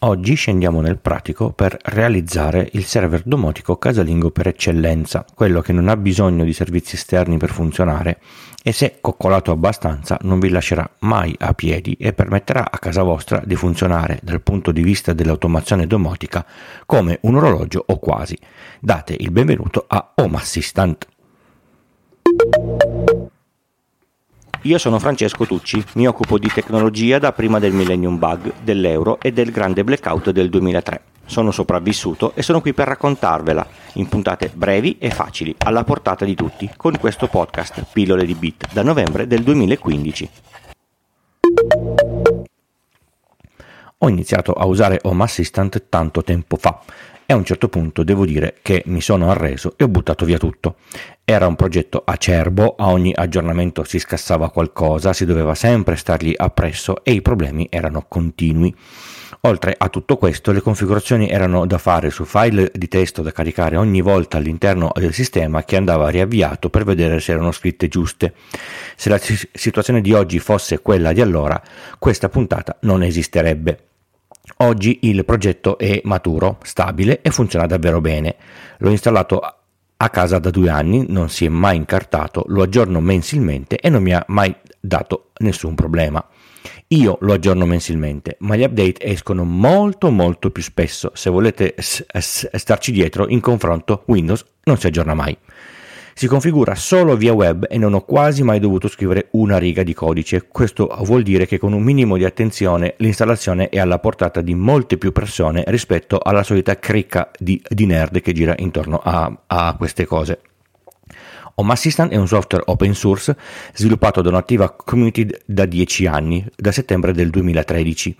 Oggi scendiamo nel pratico per realizzare il server domotico casalingo per eccellenza, quello che non ha bisogno di servizi esterni per funzionare e se coccolato abbastanza non vi lascerà mai a piedi e permetterà a casa vostra di funzionare dal punto di vista dell'automazione domotica come un orologio o quasi. Date il benvenuto a Home Assistant. Io sono Francesco Tucci, mi occupo di tecnologia da prima del Millennium Bug, dell'euro e del grande blackout del 2003. Sono sopravvissuto e sono qui per raccontarvela in puntate brevi e facili, alla portata di tutti, con questo podcast Pillole di Bit da novembre del 2015. Ho iniziato a usare Home Assistant tanto tempo fa e a un certo punto devo dire che mi sono arreso e ho buttato via tutto. Era un progetto acerbo, a ogni aggiornamento si scassava qualcosa, si doveva sempre stargli appresso e i problemi erano continui. Oltre a tutto questo, le configurazioni erano da fare su file di testo da caricare ogni volta all'interno del sistema che andava riavviato per vedere se erano scritte giuste. Se la situazione di oggi fosse quella di allora, questa puntata non esisterebbe. Oggi il progetto è maturo, stabile e funziona davvero bene. L'ho installato a casa da due anni, non si è mai incartato, lo aggiorno mensilmente e non mi ha mai dato nessun problema. Io lo aggiorno mensilmente, ma gli update escono molto molto più spesso. Se volete starci dietro, in confronto Windows non si aggiorna mai si configura solo via web e non ho quasi mai dovuto scrivere una riga di codice. Questo vuol dire che con un minimo di attenzione l'installazione è alla portata di molte più persone rispetto alla solita cricca di, di nerd che gira intorno a, a queste cose. Home Assistant è un software open source sviluppato da un'attiva community da 10 anni, da settembre del 2013.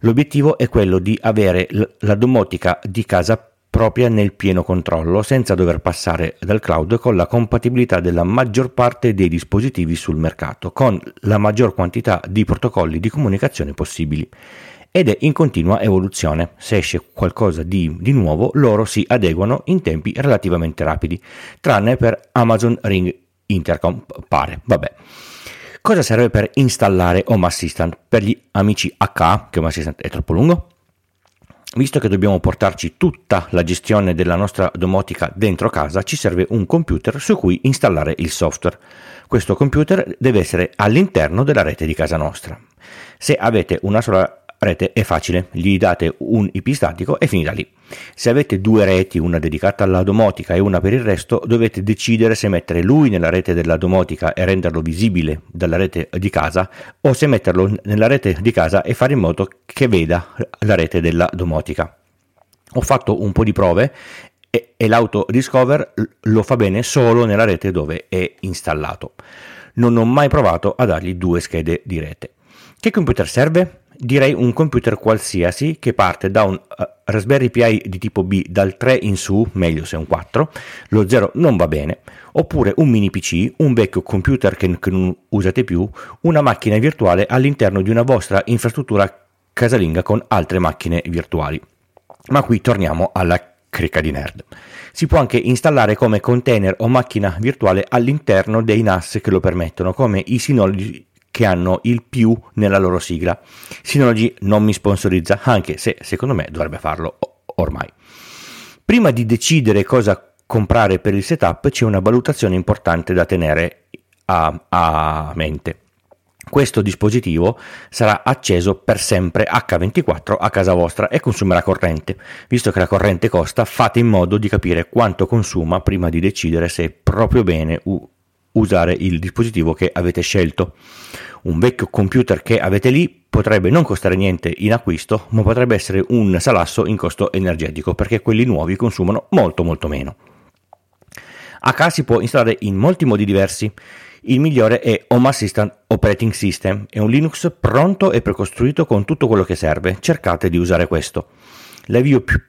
L'obiettivo è quello di avere la domotica di casa propria nel pieno controllo senza dover passare dal cloud con la compatibilità della maggior parte dei dispositivi sul mercato con la maggior quantità di protocolli di comunicazione possibili ed è in continua evoluzione. Se esce qualcosa di, di, nuovo, loro si adeguano in tempi relativamente rapidi, tranne per Amazon Ring Intercom, pare. Vabbè. Cosa serve per installare Home Assistant? Per gli amici H, che Home Assistant è troppo lungo? Visto che dobbiamo portarci tutta la gestione della nostra domotica dentro casa, ci serve un computer su cui installare il software. Questo computer deve essere all'interno della rete di casa nostra. Se avete una sola rete è facile, gli date un IP statico e finita lì. Se avete due reti, una dedicata alla domotica e una per il resto, dovete decidere se mettere lui nella rete della domotica e renderlo visibile dalla rete di casa o se metterlo nella rete di casa e fare in modo che veda la rete della domotica. Ho fatto un po' di prove e, e l'autodiscover lo fa bene solo nella rete dove è installato. Non ho mai provato a dargli due schede di rete. Che computer serve? Direi un computer qualsiasi che parte da un uh, Raspberry Pi di tipo B dal 3 in su, meglio se è un 4, lo 0 non va bene, oppure un mini PC, un vecchio computer che, che non usate più, una macchina virtuale all'interno di una vostra infrastruttura casalinga con altre macchine virtuali. Ma qui torniamo alla cricca di nerd. Si può anche installare come container o macchina virtuale all'interno dei NAS che lo permettono, come i Synology che hanno il più nella loro sigla. Synology non mi sponsorizza, anche se secondo me dovrebbe farlo ormai. Prima di decidere cosa comprare per il setup c'è una valutazione importante da tenere a, a mente. Questo dispositivo sarà acceso per sempre H24 a casa vostra e consumerà corrente. Visto che la corrente costa, fate in modo di capire quanto consuma prima di decidere se è proprio bene usare il dispositivo che avete scelto. Un vecchio computer che avete lì potrebbe non costare niente in acquisto, ma potrebbe essere un salasso in costo energetico perché quelli nuovi consumano molto molto meno. AK si può installare in molti modi diversi. Il migliore è Home Assistant Operating System, è un Linux pronto e precostruito con tutto quello che serve. Cercate di usare questo. L'avvio più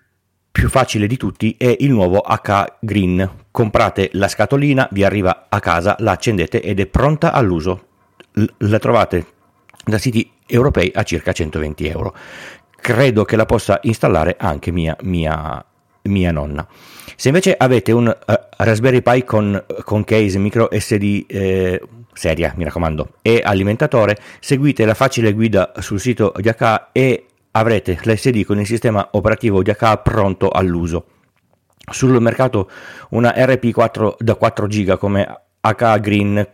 più facile di tutti è il nuovo H Green. Comprate la scatolina, vi arriva a casa, la accendete ed è pronta all'uso. la trovate da siti europei a circa 120 euro. Credo che la possa installare anche mia, mia, mia nonna. Se invece avete un uh, Raspberry Pi con, con, case micro SD eh, seria, mi raccomando, e alimentatore, seguite la facile guida sul sito di H e avrete l'SD con il sistema operativo DH pronto all'uso. Sul mercato una RP4 da 4 GB come H Green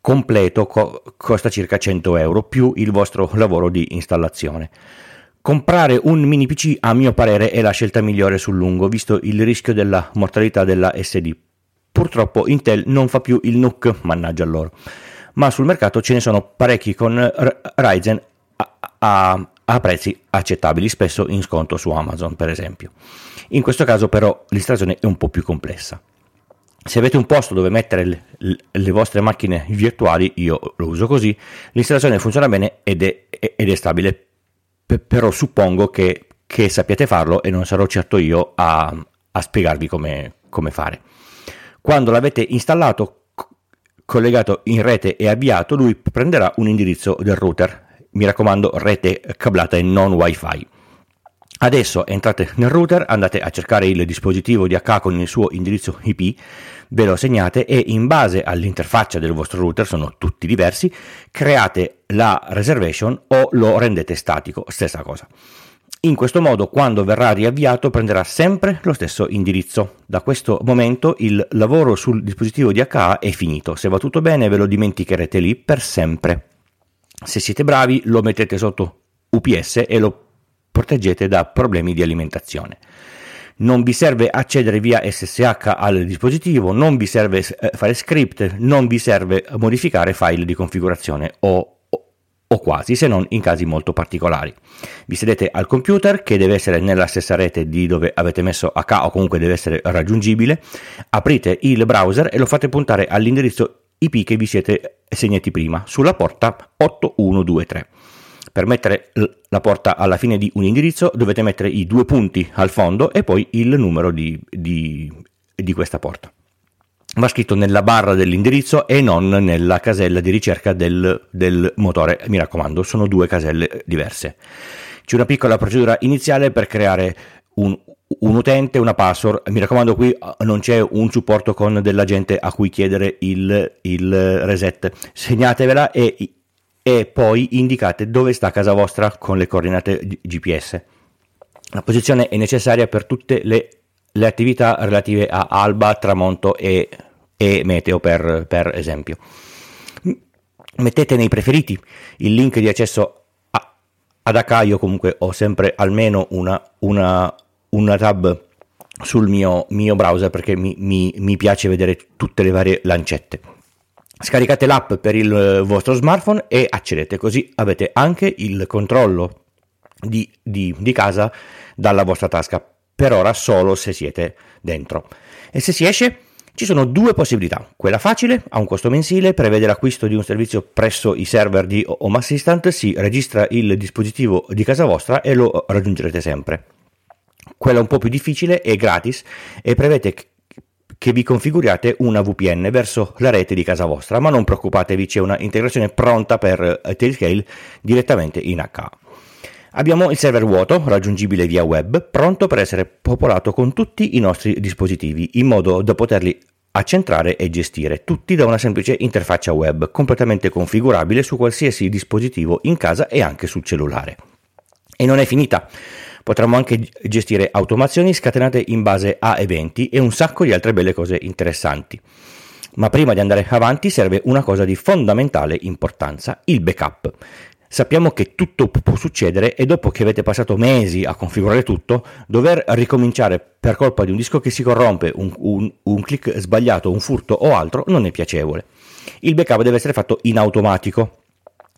completo co- costa circa 100 euro più il vostro lavoro di installazione. Comprare un mini PC a mio parere è la scelta migliore sul lungo visto il rischio della mortalità della SD. Purtroppo Intel non fa più il NUC, mannaggia loro, ma sul mercato ce ne sono parecchi con Ryzen a, a, a prezzi accettabili, spesso in sconto su Amazon per esempio. In questo caso però l'installazione è un po' più complessa. Se avete un posto dove mettere le, le, vostre macchine virtuali, io lo uso così, l'installazione funziona bene ed è, ed è stabile, P- però suppongo che, che, sappiate farlo e non sarò certo io a, a spiegarvi come, come fare. Quando l'avete installato, collegato in rete e avviato, lui prenderà un indirizzo del router. Mi raccomando, rete cablata e non wifi. Adesso entrate nel router, andate a cercare il dispositivo DH con il suo indirizzo IP, ve lo segnate e in base all'interfaccia del vostro router, sono tutti diversi, create la reservation o lo rendete statico, stessa cosa. In questo modo, quando verrà riavviato, prenderà sempre lo stesso indirizzo. Da questo momento il lavoro sul dispositivo DH è finito. Se va tutto bene, ve lo dimenticherete lì per sempre. Se siete bravi, lo mettete sotto UPS e lo proteggete da problemi di alimentazione. Non vi serve accedere via SSH al dispositivo, non vi serve eh, fare script, non vi serve modificare file di configurazione o o quasi, se non in casi molto particolari. Vi sedete al computer che deve essere nella stessa rete di dove avete messo AK o comunque deve essere raggiungibile, aprite il browser e lo fate puntare all'indirizzo IP che vi siete segnati prima sulla porta 8123. Per mettere la porta alla fine di un indirizzo dovete mettere i due punti al fondo e poi il numero di, di, di questa porta. Va scritto nella barra dell'indirizzo e non nella casella di ricerca del, del motore. Mi raccomando, sono due caselle diverse. C'è una piccola procedura iniziale per creare un, un utente, una password. Mi raccomando, qui non c'è un supporto con della gente a cui chiedere il, il reset. Segnatevela e e poi indicate dove sta casa vostra con le coordinate GPS. La posizione è necessaria per tutte le, le attività relative a alba, tramonto e, e meteo per, per, esempio. Mettete nei preferiti il link di accesso ad AK, io comunque ho sempre almeno una, una, una tab sul mio, mio browser perché mi, mi, mi piace vedere tutte le varie lancette Scaricate l'app per il eh, vostro smartphone e accedete, così avete anche il controllo di, di, di casa dalla vostra tasca, per ora solo se siete dentro. E se si esce? Ci sono due possibilità. Quella facile, a un costo mensile, prevede l'acquisto di un servizio presso i server di Home Assistant, si registra il dispositivo di casa vostra e lo raggiungerete sempre. Quella un po' più difficile è gratis e prevede che vi configuriate una VPN verso la rete di casa vostra, ma non preoccupatevi, c'è una integrazione pronta per eh, Tailscale direttamente in HA. Abbiamo il server vuoto, raggiungibile via web, pronto per essere popolato con tutti i nostri dispositivi, in modo da poterli accentrare e gestire, tutti da una semplice interfaccia web, completamente configurabile su qualsiasi dispositivo in casa e anche sul cellulare. E non è finita. Potremmo anche gestire automazioni scatenate in base a eventi e un sacco di altre belle cose interessanti. Ma prima di andare avanti serve una cosa di fondamentale importanza, il backup. Sappiamo che tutto può succedere e dopo che avete passato mesi a configurare tutto, dover ricominciare per colpa di un disco che si corrompe, un, un, un click sbagliato, un furto o altro non è piacevole. Il backup deve essere fatto in automatico,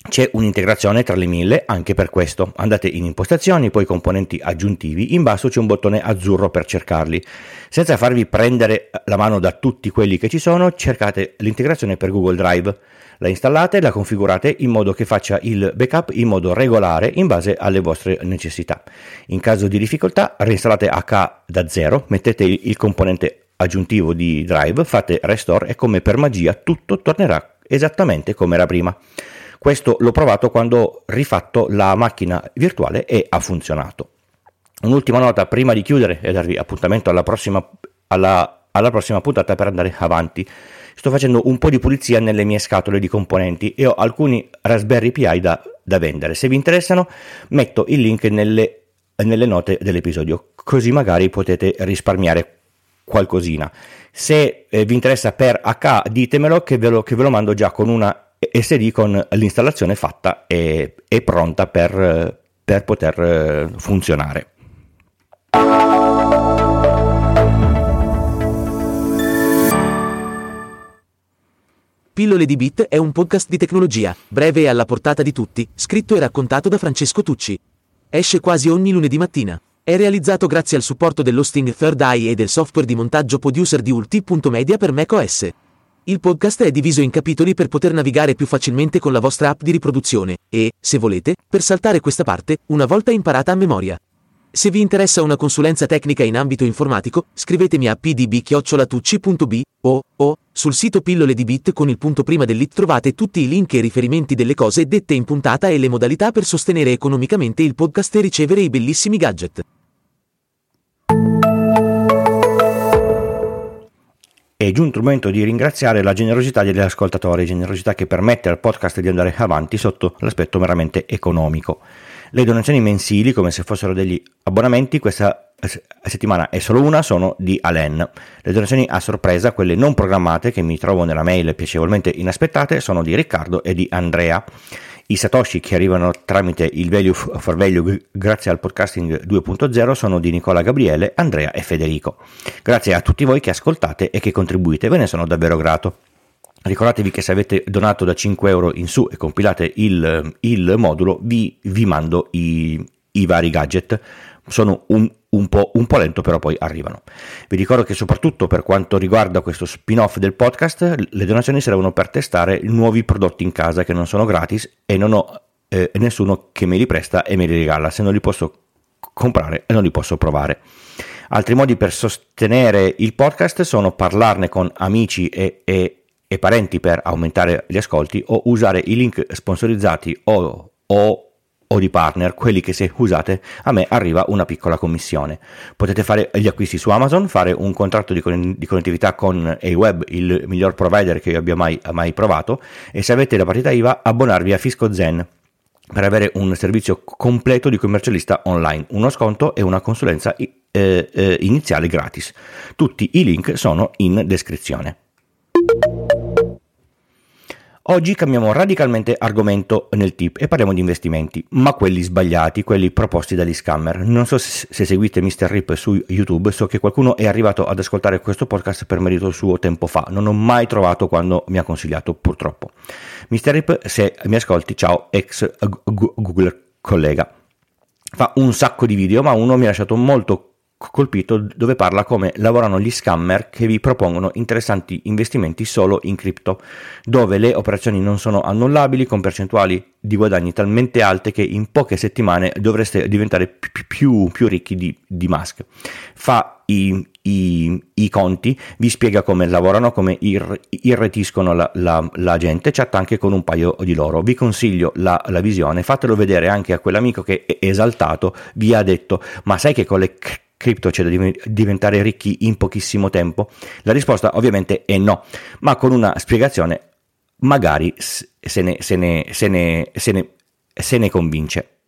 c'è un'integrazione tra le mille anche per questo. Andate in impostazioni, poi componenti aggiuntivi, in basso c'è un bottone azzurro per cercarli. Senza farvi prendere la mano da tutti quelli che ci sono, cercate l'integrazione per Google Drive. La installate, la configurate in modo che faccia il backup in modo regolare in base alle vostre necessità. In caso di difficoltà, reinstallate H da zero, mettete il componente aggiuntivo di Drive, fate restore e come per magia tutto tornerà esattamente come era prima. Questo l'ho provato quando ho rifatto la macchina virtuale e ha funzionato. Un'ultima nota prima di chiudere e darvi appuntamento alla prossima, alla, alla prossima puntata per andare avanti. sto facendo un po' di pulizia nelle mie scatole di componenti e ho alcuni Raspberry Pi da, da vendere. Se vi interessano, metto il link nelle, nelle note dell'episodio, così magari potete risparmiare qualcosina. Se eh, vi interessa per H, ditemelo che ve lo, che ve lo mando già con una SD con l'installazione fatta e, e pronta per, per poter eh, funzionare. Pillole di Bit è un podcast di tecnologia, breve e alla portata di tutti, scritto e raccontato da Francesco Tucci. Esce quasi ogni lunedì mattina. È realizzato grazie al supporto dell'hosting Third Eye e del software di montaggio producer di ulti.media per macOS. Il podcast è diviso in capitoli per poter navigare più facilmente con la vostra app di riproduzione e, se volete, per saltare questa parte, una volta imparata a memoria. Se vi interessa una consulenza tecnica in ambito informatico, scrivetemi a pdb-tucci.b o, o sul sito pillole di bit con il punto prima dell'it trovate tutti i link e riferimenti delle cose dette in puntata e le modalità per sostenere economicamente il podcast e ricevere i bellissimi gadget. È giunto il momento di ringraziare la generosità degli ascoltatori, generosità che permette al podcast di andare avanti sotto l'aspetto meramente economico. Le donazioni mensili, come se fossero degli abbonamenti, questa settimana è solo una, sono di Alen. Le donazioni a sorpresa, quelle non programmate, che mi trovo nella mail piacevolmente inaspettate, sono di Riccardo e di Andrea. I satoshi che arrivano tramite il value for value grazie al podcasting 2.0 sono di Nicola Gabriele, Andrea e Federico. Grazie a tutti voi che ascoltate e che contribuite, ve ne sono davvero grato. Ricordatevi che se avete donato da 5 euro in su e compilate il, il modulo, vi, vi mando i, i vari gadget. Sono un un po', un po', lento, però poi arrivano. Vi ricordo che soprattutto per quanto riguarda questo spin-off del podcast, le donazioni servono per testare nuovi prodotti in casa che non sono gratis e non ho eh, nessuno che me li presta e me li regala. Se non li posso comprare e non li posso provare. Altri modi per sostenere il podcast sono parlarne con amici e, e, e parenti per aumentare gli ascolti o usare i link sponsorizzati o, o o di partner, quelli che se usate a me arriva una piccola commissione. Potete fare gli acquisti su Amazon, fare un contratto di, con- di connettività con AWeb, il miglior provider che io abbia mai, mai provato, e se avete la partita IVA abbonarvi a Fisco Zen per avere un servizio completo di commercialista online, uno sconto e una consulenza eh, eh, iniziale gratis. Tutti i link sono in descrizione. Oggi cambiamo radicalmente argomento nel tip e parliamo di investimenti, ma quelli sbagliati, quelli proposti dagli scammer. Non so se, se seguite Mr. Rip su YouTube, so che qualcuno è arrivato ad ascoltare questo podcast per merito suo tempo fa, non ho mai trovato quando mi ha consigliato purtroppo. Mr. Rip, se mi ascolti, ciao, ex Google collega. Fa un sacco di video, ma uno mi ha lasciato molto colpito dove parla come lavorano gli scammer che vi propongono interessanti investimenti solo in cripto, dove le operazioni non sono annullabili con percentuali di guadagni talmente alte che in poche settimane dovreste diventare più, più, più ricchi di, di Musk. Fa i, i, i, conti, vi spiega come lavorano, come ir, irretiscono la, la, la, gente, chatta anche con un paio di loro. Vi consiglio la, la visione, fatelo vedere anche a quell'amico che esaltato vi ha detto ma sai che con le cripto c'è da diventare ricchi in pochissimo tempo? La risposta ovviamente è no, ma con una spiegazione magari se ne, se ne, se ne, se ne convince.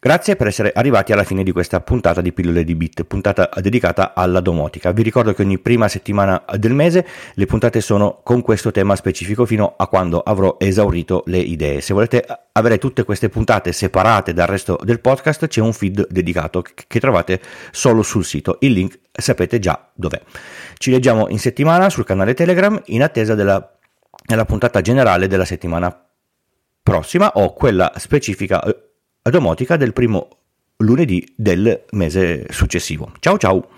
Grazie per essere arrivati alla fine di questa puntata di Pillole di Bit, puntata dedicata alla domotica. Vi ricordo che ogni prima settimana del mese le puntate sono con questo tema specifico fino a quando avrò esaurito le idee. Se volete avere tutte queste puntate separate dal resto del podcast, c'è un feed dedicato che trovate solo sul sito. Il link sapete già dov'è. Ci leggiamo in settimana sul canale Telegram in attesa della, della puntata generale della settimana prossima o quella specifica domotica del primo lunedì del mese successivo. Ciao ciao!